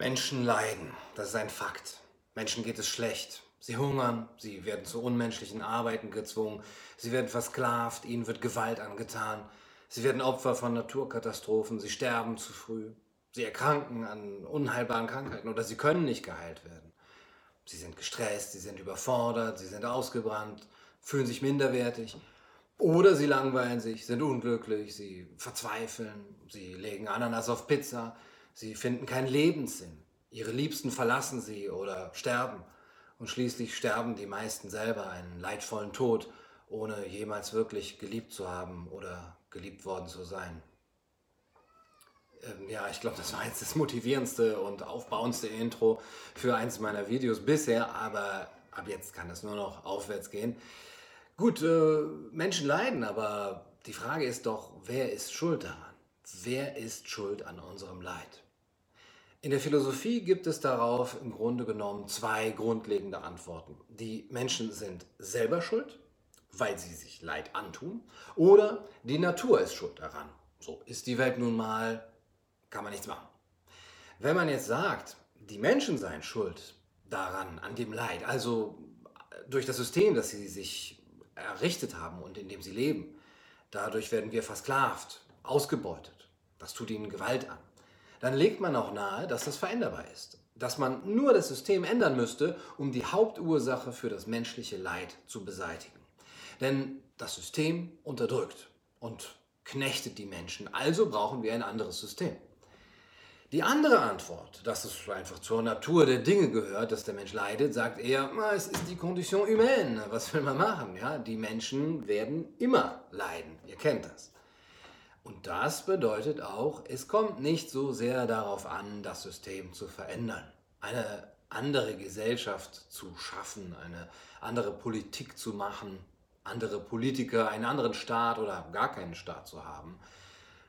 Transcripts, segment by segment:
Menschen leiden, das ist ein Fakt. Menschen geht es schlecht. Sie hungern, sie werden zu unmenschlichen Arbeiten gezwungen, sie werden versklavt, ihnen wird Gewalt angetan, sie werden Opfer von Naturkatastrophen, sie sterben zu früh, sie erkranken an unheilbaren Krankheiten oder sie können nicht geheilt werden. Sie sind gestresst, sie sind überfordert, sie sind ausgebrannt, fühlen sich minderwertig oder sie langweilen sich, sind unglücklich, sie verzweifeln, sie legen Ananas auf Pizza, Sie finden keinen Lebenssinn. Ihre Liebsten verlassen sie oder sterben. Und schließlich sterben die meisten selber einen leidvollen Tod, ohne jemals wirklich geliebt zu haben oder geliebt worden zu sein. Ähm, ja, ich glaube, das war jetzt das motivierendste und aufbauendste Intro für eins meiner Videos bisher, aber ab jetzt kann es nur noch aufwärts gehen. Gut, äh, Menschen leiden, aber die Frage ist doch, wer ist schuld daran? Wer ist schuld an unserem Leid? In der Philosophie gibt es darauf im Grunde genommen zwei grundlegende Antworten. Die Menschen sind selber schuld, weil sie sich Leid antun, oder die Natur ist schuld daran. So ist die Welt nun mal, kann man nichts machen. Wenn man jetzt sagt, die Menschen seien schuld daran, an dem Leid, also durch das System, das sie sich errichtet haben und in dem sie leben, dadurch werden wir versklavt, ausgebeutet. Das tut ihnen Gewalt an dann legt man auch nahe, dass das veränderbar ist. Dass man nur das System ändern müsste, um die Hauptursache für das menschliche Leid zu beseitigen. Denn das System unterdrückt und knechtet die Menschen, also brauchen wir ein anderes System. Die andere Antwort, dass es einfach zur Natur der Dinge gehört, dass der Mensch leidet, sagt er, es ist die Condition humaine. Was will man machen? Ja, die Menschen werden immer leiden. Ihr kennt das. Und das bedeutet auch, es kommt nicht so sehr darauf an, das System zu verändern, eine andere Gesellschaft zu schaffen, eine andere Politik zu machen, andere Politiker, einen anderen Staat oder gar keinen Staat zu haben,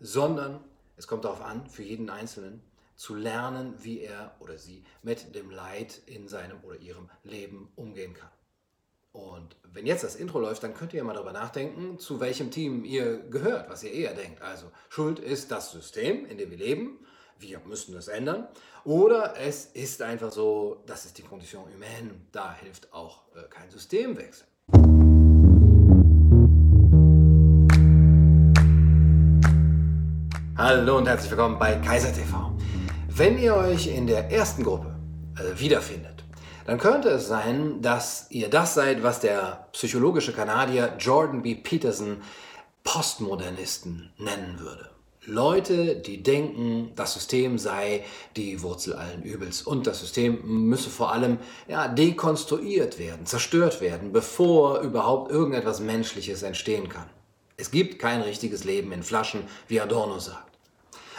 sondern es kommt darauf an, für jeden Einzelnen zu lernen, wie er oder sie mit dem Leid in seinem oder ihrem Leben umgehen kann. Und wenn jetzt das Intro läuft, dann könnt ihr mal darüber nachdenken, zu welchem Team ihr gehört, was ihr eher denkt. Also Schuld ist das System, in dem wir leben. Wir müssen das ändern. Oder es ist einfach so, das ist die Condition humaine. Da hilft auch äh, kein Systemwechsel. Hallo und herzlich willkommen bei Kaiser TV. Wenn ihr euch in der ersten Gruppe äh, wiederfindet, dann könnte es sein, dass ihr das seid, was der psychologische Kanadier Jordan B. Peterson Postmodernisten nennen würde. Leute, die denken, das System sei die Wurzel allen Übels und das System müsse vor allem ja, dekonstruiert werden, zerstört werden, bevor überhaupt irgendetwas Menschliches entstehen kann. Es gibt kein richtiges Leben in Flaschen, wie Adorno sagt.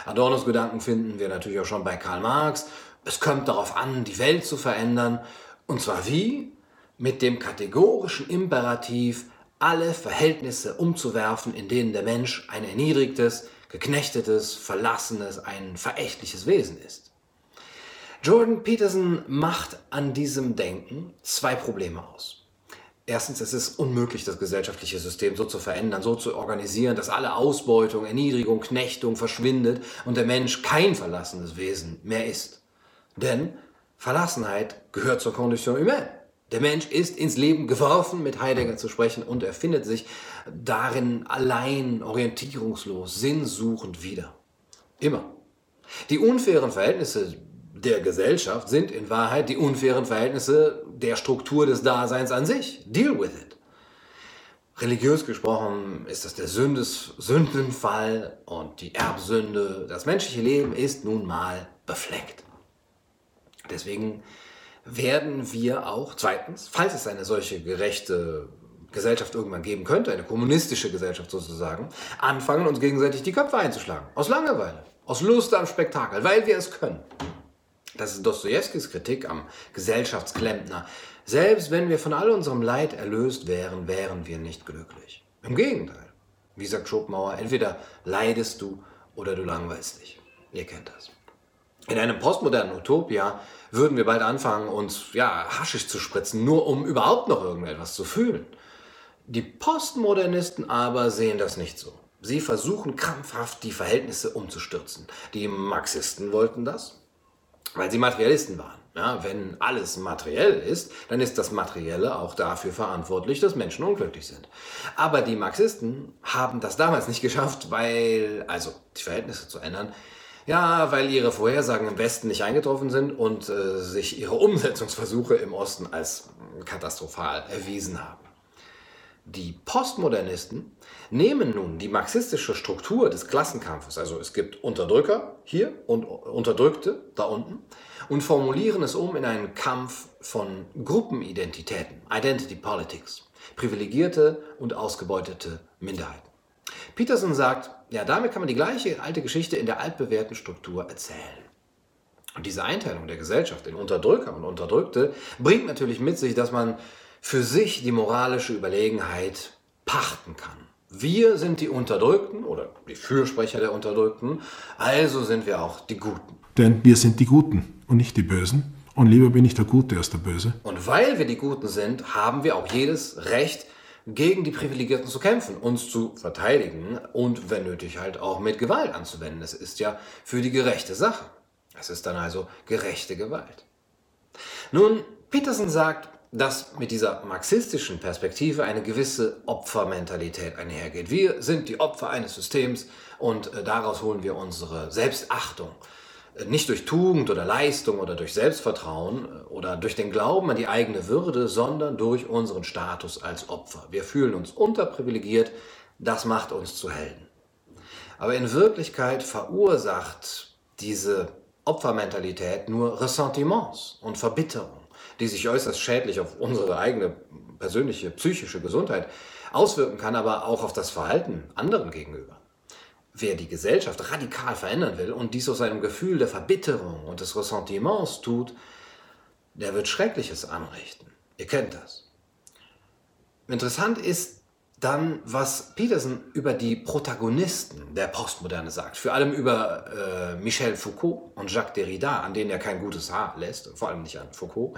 Adornos Gedanken finden wir natürlich auch schon bei Karl Marx es kommt darauf an, die Welt zu verändern. Und zwar wie? Mit dem kategorischen Imperativ, alle Verhältnisse umzuwerfen, in denen der Mensch ein erniedrigtes, geknechtetes, verlassenes, ein verächtliches Wesen ist. Jordan Peterson macht an diesem Denken zwei Probleme aus. Erstens, es ist unmöglich, das gesellschaftliche System so zu verändern, so zu organisieren, dass alle Ausbeutung, Erniedrigung, Knechtung verschwindet und der Mensch kein verlassenes Wesen mehr ist. Denn Verlassenheit gehört zur Condition humaine. Der Mensch ist ins Leben geworfen, mit Heidegger zu sprechen, und er findet sich darin allein, orientierungslos, sinnsuchend wieder. Immer. Die unfairen Verhältnisse der Gesellschaft sind in Wahrheit die unfairen Verhältnisse der Struktur des Daseins an sich. Deal with it. Religiös gesprochen ist das der Sündes, Sündenfall und die Erbsünde. Das menschliche Leben ist nun mal befleckt. Deswegen werden wir auch zweitens, falls es eine solche gerechte Gesellschaft irgendwann geben könnte, eine kommunistische Gesellschaft sozusagen, anfangen, uns gegenseitig die Köpfe einzuschlagen. Aus Langeweile, aus Lust am Spektakel, weil wir es können. Das ist Dostojewskis Kritik am Gesellschaftsklempner. Selbst wenn wir von all unserem Leid erlöst wären, wären wir nicht glücklich. Im Gegenteil. Wie sagt Schopenhauer, entweder leidest du oder du langweilst dich. Ihr kennt das. In einem postmodernen Utopia würden wir bald anfangen, uns ja, haschig zu spritzen, nur um überhaupt noch irgendetwas zu fühlen. Die Postmodernisten aber sehen das nicht so. Sie versuchen krampfhaft, die Verhältnisse umzustürzen. Die Marxisten wollten das. weil sie Materialisten waren. Ja, wenn alles materiell ist, dann ist das Materielle auch dafür verantwortlich, dass Menschen unglücklich sind. Aber die Marxisten haben das damals nicht geschafft, weil, also die Verhältnisse zu ändern, ja, weil ihre Vorhersagen im Westen nicht eingetroffen sind und äh, sich ihre Umsetzungsversuche im Osten als katastrophal erwiesen haben. Die Postmodernisten nehmen nun die marxistische Struktur des Klassenkampfes, also es gibt Unterdrücker hier und Unterdrückte da unten, und formulieren es um in einen Kampf von Gruppenidentitäten, Identity Politics, privilegierte und ausgebeutete Minderheiten. Peterson sagt, ja, damit kann man die gleiche alte Geschichte in der altbewährten Struktur erzählen. Und diese Einteilung der Gesellschaft in Unterdrücker und Unterdrückte bringt natürlich mit sich, dass man für sich die moralische Überlegenheit pachten kann. Wir sind die Unterdrückten oder die Fürsprecher der Unterdrückten, also sind wir auch die Guten. Denn wir sind die Guten und nicht die Bösen. Und lieber bin ich der Gute als der Böse. Und weil wir die Guten sind, haben wir auch jedes Recht, gegen die Privilegierten zu kämpfen, uns zu verteidigen und, wenn nötig, halt auch mit Gewalt anzuwenden. Es ist ja für die gerechte Sache. Es ist dann also gerechte Gewalt. Nun, Peterson sagt, dass mit dieser marxistischen Perspektive eine gewisse Opfermentalität einhergeht. Wir sind die Opfer eines Systems und äh, daraus holen wir unsere Selbstachtung nicht durch Tugend oder Leistung oder durch Selbstvertrauen äh, oder durch den Glauben an die eigene Würde, sondern durch unseren Status als Opfer. Wir fühlen uns unterprivilegiert, das macht uns zu Helden. Aber in Wirklichkeit verursacht diese Opfermentalität nur Ressentiments und Verbitterung, die sich äußerst schädlich auf unsere eigene persönliche psychische Gesundheit auswirken kann, aber auch auf das Verhalten anderen gegenüber. Wer die Gesellschaft radikal verändern will und dies aus einem Gefühl der Verbitterung und des Ressentiments tut, der wird Schreckliches anrichten. Ihr kennt das. Interessant ist dann, was Peterson über die Protagonisten der Postmoderne sagt. Vor allem über äh, Michel Foucault und Jacques Derrida, an denen er kein gutes Haar lässt, vor allem nicht an Foucault.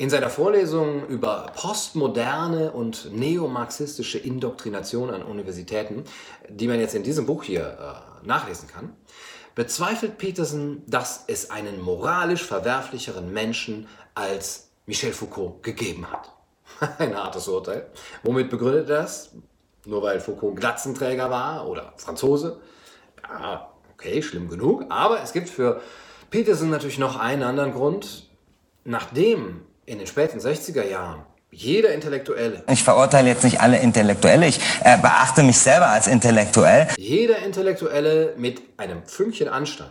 In seiner Vorlesung über postmoderne und neomarxistische Indoktrination an Universitäten, die man jetzt in diesem Buch hier äh, nachlesen kann, bezweifelt Peterson, dass es einen moralisch verwerflicheren Menschen als Michel Foucault gegeben hat. Ein hartes Urteil. Womit begründet er das? Nur weil Foucault Glatzenträger war oder Franzose? Ja, okay, schlimm genug. Aber es gibt für Peterson natürlich noch einen anderen Grund. Nachdem in den späten 60er Jahren jeder Intellektuelle. Ich verurteile jetzt nicht alle Intellektuelle, ich äh, beachte mich selber als intellektuell. Jeder Intellektuelle mit einem Fünkchen Anstand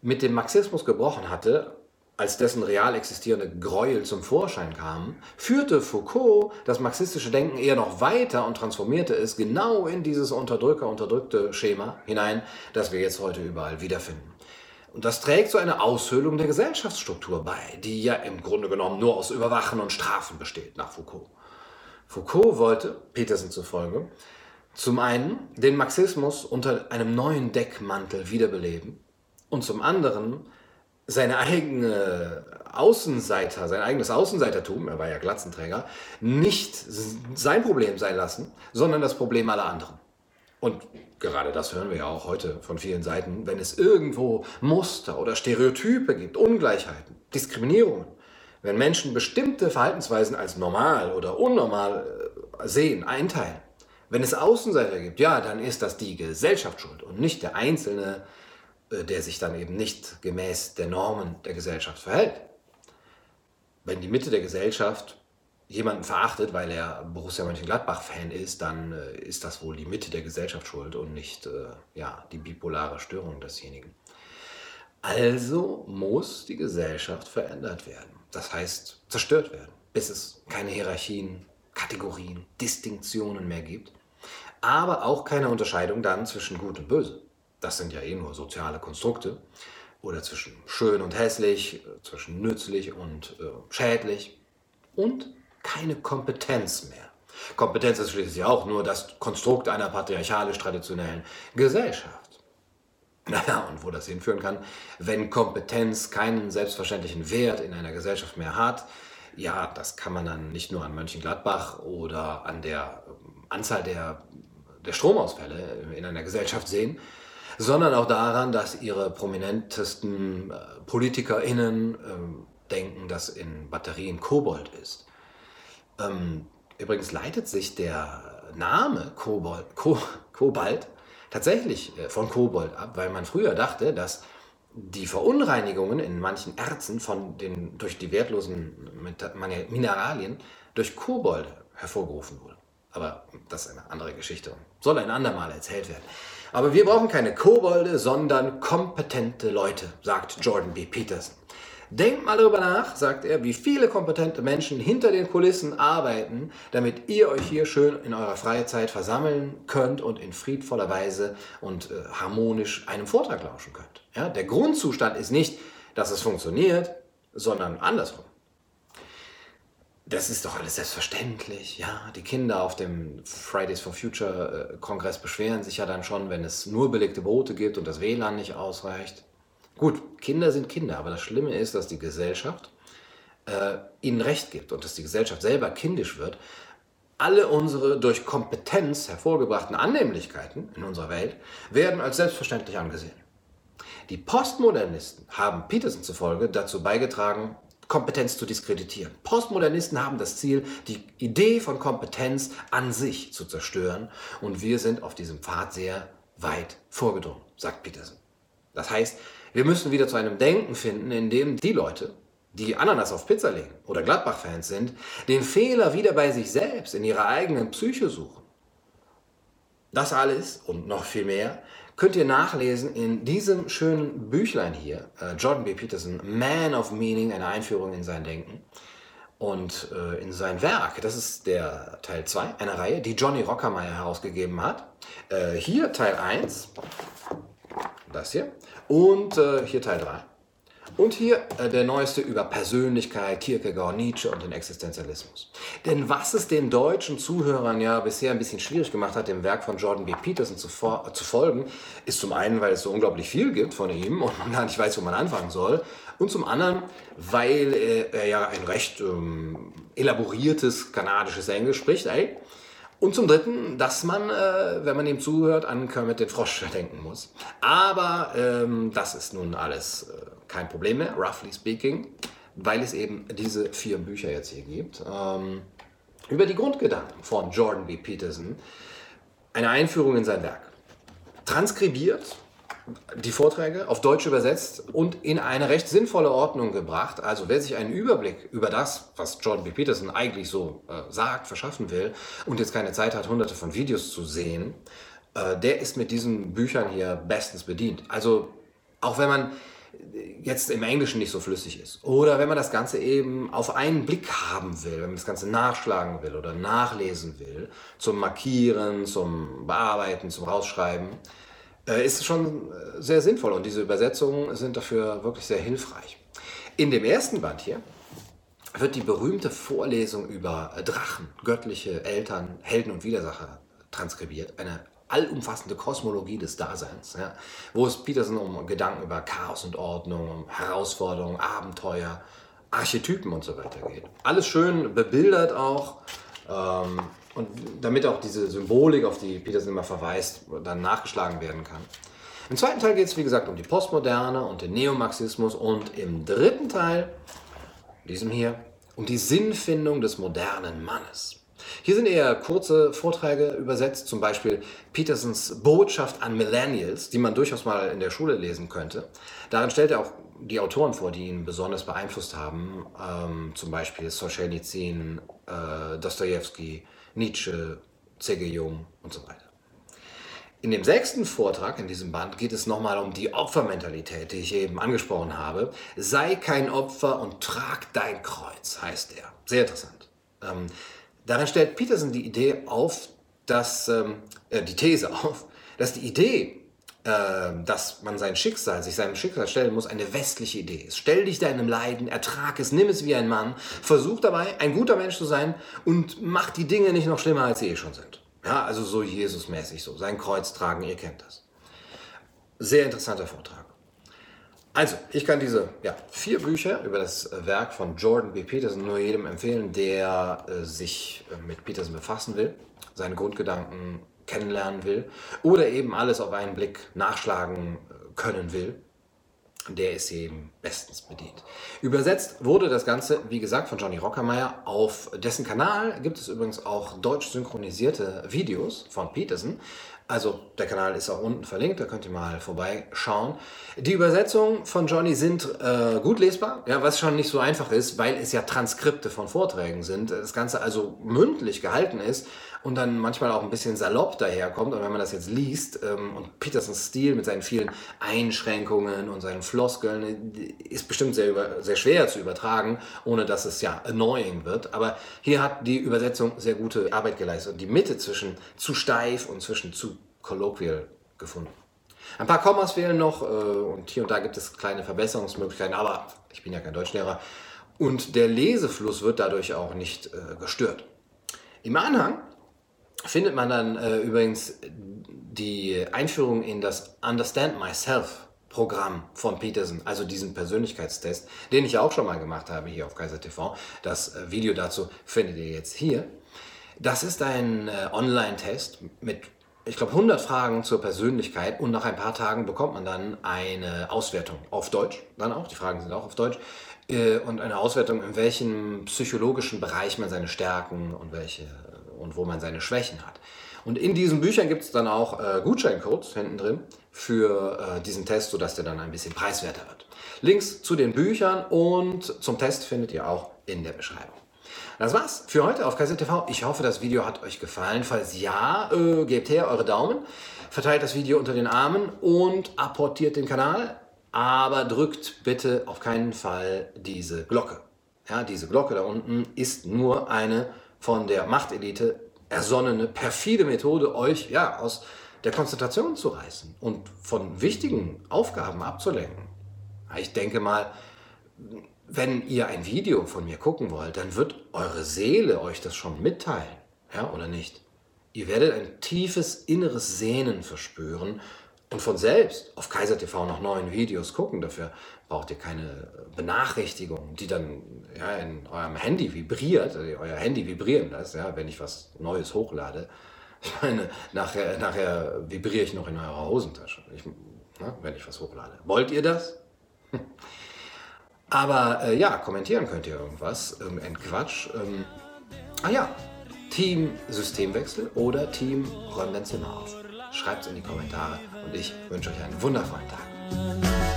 mit dem Marxismus gebrochen hatte, als dessen real existierende Gräuel zum Vorschein kamen, führte Foucault das marxistische Denken eher noch weiter und transformierte es genau in dieses Unterdrücker-unterdrückte Schema hinein, das wir jetzt heute überall wiederfinden. Und das trägt zu einer Aushöhlung der Gesellschaftsstruktur bei, die ja im Grunde genommen nur aus Überwachen und Strafen besteht, nach Foucault. Foucault wollte, Peterson zufolge, zum einen den Marxismus unter einem neuen Deckmantel wiederbeleben und zum anderen seine eigene Außenseiter, sein eigenes Außenseitertum, er war ja Glatzenträger, nicht sein Problem sein lassen, sondern das Problem aller anderen. Und gerade das hören wir ja auch heute von vielen Seiten, wenn es irgendwo Muster oder Stereotype gibt, Ungleichheiten, Diskriminierungen, wenn Menschen bestimmte Verhaltensweisen als normal oder unnormal äh, sehen, einteilen, wenn es Außenseiter gibt, ja, dann ist das die Gesellschaft schuld und nicht der Einzelne, äh, der sich dann eben nicht gemäß der Normen der Gesellschaft verhält. Wenn die Mitte der Gesellschaft jemanden verachtet, weil er Borussia Mönchengladbach-Fan ist, dann äh, ist das wohl die Mitte der Gesellschaft schuld und nicht äh, ja, die bipolare Störung desjenigen. Also muss die Gesellschaft verändert werden. Das heißt, zerstört werden, bis es keine Hierarchien, Kategorien, Distinktionen mehr gibt. Aber auch keine Unterscheidung dann zwischen Gut und Böse. Das sind ja eh nur soziale Konstrukte. Oder zwischen schön und hässlich, zwischen nützlich und äh, schädlich. Und keine Kompetenz mehr. Kompetenz ist schließlich auch nur das Konstrukt einer patriarchalisch-traditionellen Gesellschaft. Naja, und wo das hinführen kann, wenn Kompetenz keinen selbstverständlichen Wert in einer Gesellschaft mehr hat, ja, das kann man dann nicht nur an Mönchengladbach oder an der ähm, Anzahl der, der Stromausfälle in einer Gesellschaft sehen. sondern auch daran, dass ihre prominentesten äh, PolitikerInnen äh, denken, dass in Batterien Kobold ist. Ähm, übrigens leitet sich der Name Kobold, Ko, Kobalt tatsächlich äh, von Kobold ab, weil man früher dachte, dass die Verunreinigungen in manchen Erzen von den, durch die wertlosen Mineralien durch Kobold hervorgerufen wurden. Aber das ist eine andere Geschichte und soll ein andermal erzählt werden. Aber wir brauchen keine Kobolde, sondern kompetente Leute, sagt Jordan B. Peterson. Denkt mal darüber nach, sagt er, wie viele kompetente Menschen hinter den Kulissen arbeiten, damit ihr euch hier schön in eurer Freizeit versammeln könnt und in friedvoller Weise und äh, harmonisch einem Vortrag lauschen könnt. Ja, der Grundzustand ist nicht, dass es funktioniert, sondern andersrum. Das ist doch alles selbstverständlich. Ja, die Kinder auf dem Fridays for Future äh, Kongress beschweren sich ja dann schon, wenn es nur belegte Boote gibt und das WLAN nicht ausreicht. Gut, Kinder sind Kinder, aber das Schlimme ist, dass die Gesellschaft äh, ihnen Recht gibt und dass die Gesellschaft selber kindisch wird. Alle unsere durch Kompetenz hervorgebrachten Annehmlichkeiten in unserer Welt werden als selbstverständlich angesehen. Die Postmodernisten haben Peterson zufolge dazu beigetragen, Kompetenz zu diskreditieren. Postmodernisten haben das Ziel, die Idee von Kompetenz an sich zu zerstören und wir sind auf diesem Pfad sehr weit vorgedrungen, sagt Peterson. Das heißt, wir müssen wieder zu einem Denken finden, in dem die Leute, die Ananas auf Pizza legen oder Gladbach-Fans sind, den Fehler wieder bei sich selbst, in ihrer eigenen Psyche suchen. Das alles und noch viel mehr könnt ihr nachlesen in diesem schönen Büchlein hier, äh, Jordan B. Peterson, Man of Meaning, eine Einführung in sein Denken und äh, in sein Werk. Das ist der Teil 2 einer Reihe, die Johnny Rockermeier herausgegeben hat. Äh, hier Teil 1, das hier, und äh, hier Teil 3. Und hier äh, der neueste über Persönlichkeit, Kierkegaard, Nietzsche und den Existenzialismus. Denn was es den deutschen Zuhörern ja bisher ein bisschen schwierig gemacht hat, dem Werk von Jordan B. Peterson zu, zu folgen, ist zum einen, weil es so unglaublich viel gibt von ihm und man gar nicht weiß, wo man anfangen soll. Und zum anderen, weil äh, er ja ein recht ähm, elaboriertes kanadisches Englisch spricht. Ey. Und zum Dritten, dass man, äh, wenn man ihm zuhört, an Kermit den Frosch denken muss. Aber ähm, das ist nun alles äh, kein Problem mehr, roughly speaking, weil es eben diese vier Bücher jetzt hier gibt. Ähm, über die Grundgedanken von Jordan B. Peterson. Eine Einführung in sein Werk. Transkribiert die Vorträge auf Deutsch übersetzt und in eine recht sinnvolle Ordnung gebracht. Also wer sich einen Überblick über das, was Jordan B. Peterson eigentlich so äh, sagt, verschaffen will und jetzt keine Zeit hat, hunderte von Videos zu sehen, äh, der ist mit diesen Büchern hier bestens bedient. Also auch wenn man jetzt im Englischen nicht so flüssig ist. Oder wenn man das Ganze eben auf einen Blick haben will, wenn man das Ganze nachschlagen will oder nachlesen will, zum Markieren, zum Bearbeiten, zum Rausschreiben, ist schon äh, sehr sinnvoll und diese Übersetzungen sind dafür wirklich sehr hilfreich. In dem ersten Band hier wird die berühmte Vorlesung über Drachen, göttliche Eltern, Helden und Widersacher transkribiert. Eine allumfassende Kosmologie des Daseins, ja, wo es Peterson um Gedanken über Chaos und Ordnung, um Herausforderungen, Abenteuer, Archetypen und so weiter geht. Alles schön bebildert auch. Ähm, und damit auch diese Symbolik, auf die Peterson immer verweist, dann nachgeschlagen werden kann. Im zweiten Teil geht es, wie gesagt, um die Postmoderne und den Neomarxismus und im dritten Teil, diesem hier, um die Sinnfindung des modernen Mannes. Hier sind eher kurze Vorträge übersetzt, zum Beispiel Petersons Botschaft an Millennials, die man durchaus mal in der Schule lesen könnte. Darin stellt er auch die Autoren vor, die ihn besonders beeinflusst haben, ähm, zum Beispiel Solzhenitsyn, äh, Dostoevsky, Nietzsche, C.G. Jung und so weiter. In dem sechsten Vortrag in diesem Band geht es nochmal um die Opfermentalität, die ich eben angesprochen habe. Sei kein Opfer und trag dein Kreuz, heißt er. Sehr interessant. Ähm, darin stellt Peterson die Idee auf, dass, ähm, äh, die These auf, dass die Idee, dass man sein Schicksal, sich seinem Schicksal stellen muss, eine westliche Idee ist. Stell dich deinem Leiden, ertrag es, nimm es wie ein Mann, versuch dabei, ein guter Mensch zu sein und mach die Dinge nicht noch schlimmer, als sie eh schon sind. Ja, also so Jesus-mäßig so, sein Kreuz tragen, ihr kennt das. Sehr interessanter Vortrag. Also, ich kann diese ja, vier Bücher über das Werk von Jordan B. Peterson nur jedem empfehlen, der äh, sich äh, mit Peterson befassen will, seine Grundgedanken kennenlernen will oder eben alles auf einen Blick nachschlagen können will, der ist hier eben bestens bedient. Übersetzt wurde das Ganze, wie gesagt, von Johnny Rockermeier. Auf dessen Kanal gibt es übrigens auch deutsch synchronisierte Videos von Peterson. Also der Kanal ist auch unten verlinkt, da könnt ihr mal vorbeischauen. Die Übersetzungen von Johnny sind äh, gut lesbar, ja, was schon nicht so einfach ist, weil es ja Transkripte von Vorträgen sind. Das Ganze also mündlich gehalten ist und dann manchmal auch ein bisschen salopp daherkommt. Und wenn man das jetzt liest ähm, und Petersons Stil mit seinen vielen Einschränkungen und seinen Floskeln ist bestimmt sehr, über, sehr schwer zu übertragen, ohne dass es ja annoying wird. Aber hier hat die Übersetzung sehr gute Arbeit geleistet. Und die Mitte zwischen zu steif und zwischen zu colloquial gefunden. Ein paar Kommas fehlen noch äh, und hier und da gibt es kleine Verbesserungsmöglichkeiten, aber ich bin ja kein Deutschlehrer und der Lesefluss wird dadurch auch nicht äh, gestört. Im Anhang findet man dann äh, übrigens die Einführung in das Understand Myself Programm von Peterson, also diesen Persönlichkeitstest, den ich auch schon mal gemacht habe hier auf Kaiser TV. Das Video dazu findet ihr jetzt hier. Das ist ein Online-Test mit ich glaube, 100 Fragen zur Persönlichkeit und nach ein paar Tagen bekommt man dann eine Auswertung auf Deutsch, dann auch, die Fragen sind auch auf Deutsch, äh, und eine Auswertung, in welchem psychologischen Bereich man seine Stärken und welche und wo man seine Schwächen hat. Und in diesen Büchern gibt es dann auch äh, Gutscheincodes hinten drin für äh, diesen Test, sodass der dann ein bisschen preiswerter wird. Links zu den Büchern und zum Test findet ihr auch in der Beschreibung. Das war's für heute auf Kaiser TV. Ich hoffe, das Video hat euch gefallen. Falls ja, äh, gebt her eure Daumen, verteilt das Video unter den Armen und apportiert den Kanal. Aber drückt bitte auf keinen Fall diese Glocke. Ja, diese Glocke da unten ist nur eine von der Machtelite ersonnene, perfide Methode, euch ja, aus der Konzentration zu reißen und von wichtigen Aufgaben abzulenken. Ich denke mal, wenn ihr ein Video von mir gucken wollt, dann wird eure Seele euch das schon mitteilen, ja, oder nicht? Ihr werdet ein tiefes inneres Sehnen verspüren und von selbst auf Kaiser TV noch neuen Videos gucken. Dafür braucht ihr keine Benachrichtigung, die dann ja, in eurem Handy vibriert. Also euer Handy vibrieren das, ja, wenn ich was Neues hochlade. Ich meine, nachher, nachher vibriere ich noch in eurer Hosentasche, ich, na, wenn ich was hochlade. Wollt ihr das? Aber äh, ja, kommentieren könnt ihr irgendwas, irgendein Quatsch. Ähm, ah ja, Team Systemwechsel oder Team auf. Schreibt es in die Kommentare und ich wünsche euch einen wundervollen Tag.